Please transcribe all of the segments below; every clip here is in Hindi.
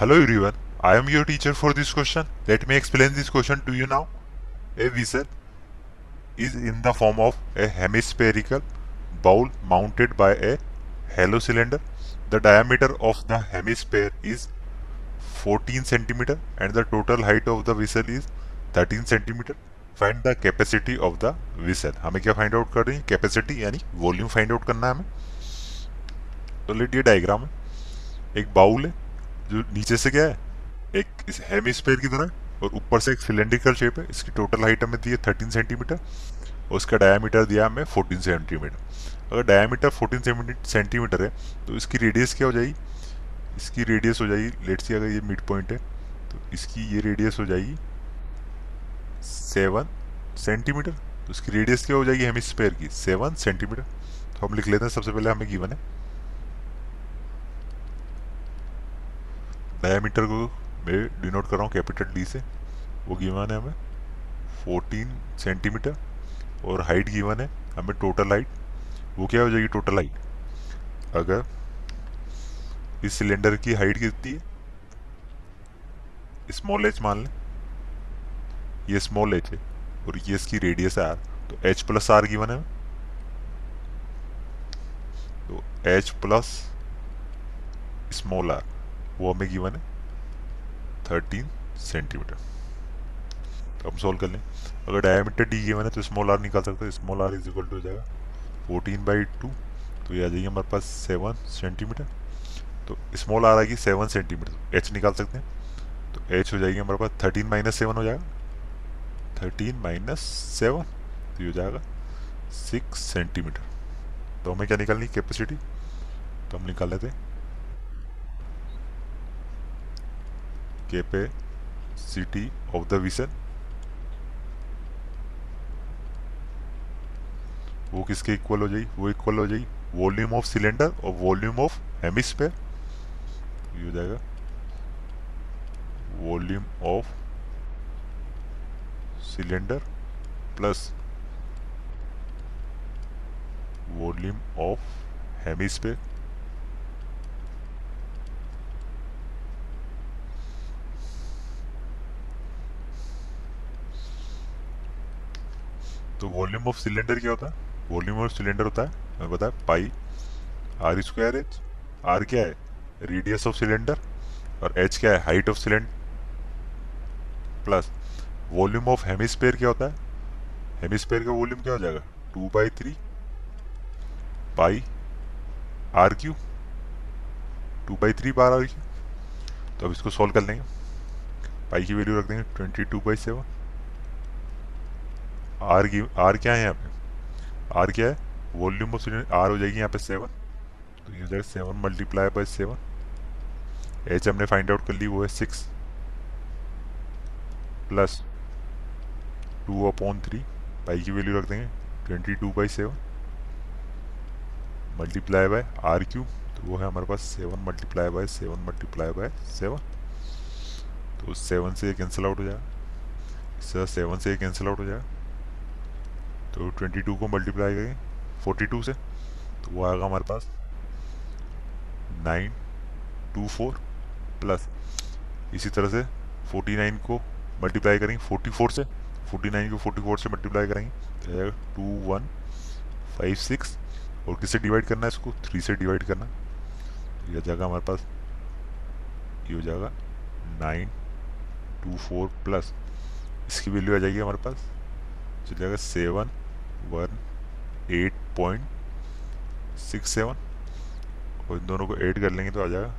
Hello everyone, I am your teacher for this question. Let me explain this question to you now. A vessel is in the form of a hemispherical bowl mounted by a hollow cylinder. The diameter of the hemisphere is 14 centimeter and the total height of the vessel is 13 centimeter. Find the capacity of the vessel हमें क्या फाइंड आउट कर रही है कैपेसिटी यानी वॉल्यूम फाइंड आउट करना है हमें तो लेट ये डायग्राम है एक बाउल है जो नीचे से क्या है, एक इस हेमिस्फेयर की तरह, और ऊपर से एक सिलेंड्रिकल शेप है, इसकी टोटल हाइट हमें दी है थर्टीन सेंटीमीटर और उसका डायमीटर दिया हमें फोर्टीन सेंटीमीटर अगर डायमीटर फोर्टीन सेंटीमीटर है तो इसकी रेडियस क्या हो जाएगी? इसकी रेडियस हो जाएगी लेट सी अगर ये मिड पॉइंट है तो इसकी ये रेडियस हो जाएगी सेवन सेंटीमीटर तो इसकी रेडियस क्या हो जाएगी हेमिस्फेयर की? सेवन सेंटीमीटर तो हम लिख लेते हैं, सबसे पहले हमें गिवन है। डायमीटर को, मैं डिनोट कर रहा हूँ कैपिटल डी से। वो गिवन है हमें 14 सेंटीमीटर और हाइट गिवन है हमें टोटल हाइट। वो क्या हो जाएगी टोटल हाइट? अगर इस सिलेंडर की हाइट कितनी है? स्मॉल एच मान लें। ये स्मॉल एच है और ये इसकी रेडियस है आर तो एच प्लस आर गिवन है तो एच प्लस स्मॉल आर। वो हमें गिवन है थर्टीन सेंटीमीटर। तो हम सोल्व कर लें। अगर डायमीटर डी गिवन है तो स्मॉल आर निकाल सकते हैं। Small R is equal to हो जाएगा फोर्टीन बाई टू तो ये आ जाएगी हमारे पास सेवन सेंटीमीटर तो स्मॉल आर आएगी सेवन सेंटीमीटर एच निकाल सकते हैं। तो एच हो जाएगी हमारे पास थर्टीन माइनस सेवन हो जाएगा। थर्टीन माइनस सेवन तो ये हो जाएगा सिक्स सेंटीमीटर तो हमें क्या निकालनी कैपेसिटी तो हम निकाल लेते हैं। Capacity of the vessel वो किसके इक्वल हो जाएगी वो इक्वल हो जाएगी वॉल्यूम ऑफ़ सिलेंडर और वॉल्यूम ऑफ़ हेमिस्फेयर ये हो जाएगा volume of cylinder plus volume of hemisphere तो वॉल्यूम ऑफ़ सिलेंडर क्या होता है? वॉल्यूम ऑफ़ सिलेंडर होता है। मैं बताया pi R square H R क्या है? रेडियस ऑफ़ सिलेंडर और एच क्या है? Height of cylinder plus volume of hemisphere क्या होता है? हेमिस्फेयर का वॉल्यूम क्या हो जाएगा? Two by three pi R cube two by three bar R cube तो अब इसको सॉल्व कर लेंगे। पाई की वैल्यू रख देंगे twenty two by seven R की, आर क्या है यहाँ पे? आर क्या है? वॉल्यूम ऑफ़ सिलेंडर आर हो जाएगी यहाँ पे सेवन तो ये हो जाएगा seven multiply by seven H हमने फाइंड आउट कर ली, वो है six plus two upon three pi की वैल्यू रख देंगे twenty two by seven multiply by R cube तो वो है हमारे पास seven multiply by seven multiply by seven तो सेवन से कैंसिल आउट हो जाएगा। सेवन से कैंसिल आउट हो जाएगा। तो 22 को मल्टीप्लाई करें 42 से तो वो आएगा हमारे पास 924 प्लस इसी तरह से 49 को मल्टीप्लाई करेंगे 44 से 49 को 44 से मल्टीप्लाई करेंगे तो जाएगा टू वन फाइव सिक्स और किससे डिवाइड करना है इसको? थ्री से डिवाइड करना। तो यह जाएगा हमारे पास, ये हो जाएगा नाइन टू फोर प्लस इसकी वैल्यू आ जाएगी हमारे पास, चल जाएगा seven one, eight point six seven. और इन दोनों को ऐड कर लेंगे तो आ जाएगा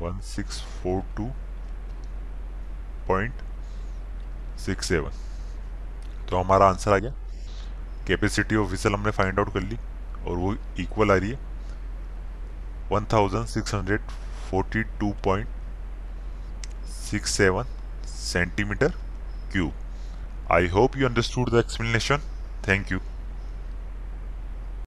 one six four two point six seven. तो हमारा आंसर आ गया। कैपेसिटी ऑफ़ विसल हमने फाइंड आउट कर ली और वो इक्वल आ रही है one thousand six hundred forty two point six seven centimetre cube. I hope you understood the explanation. Thank you.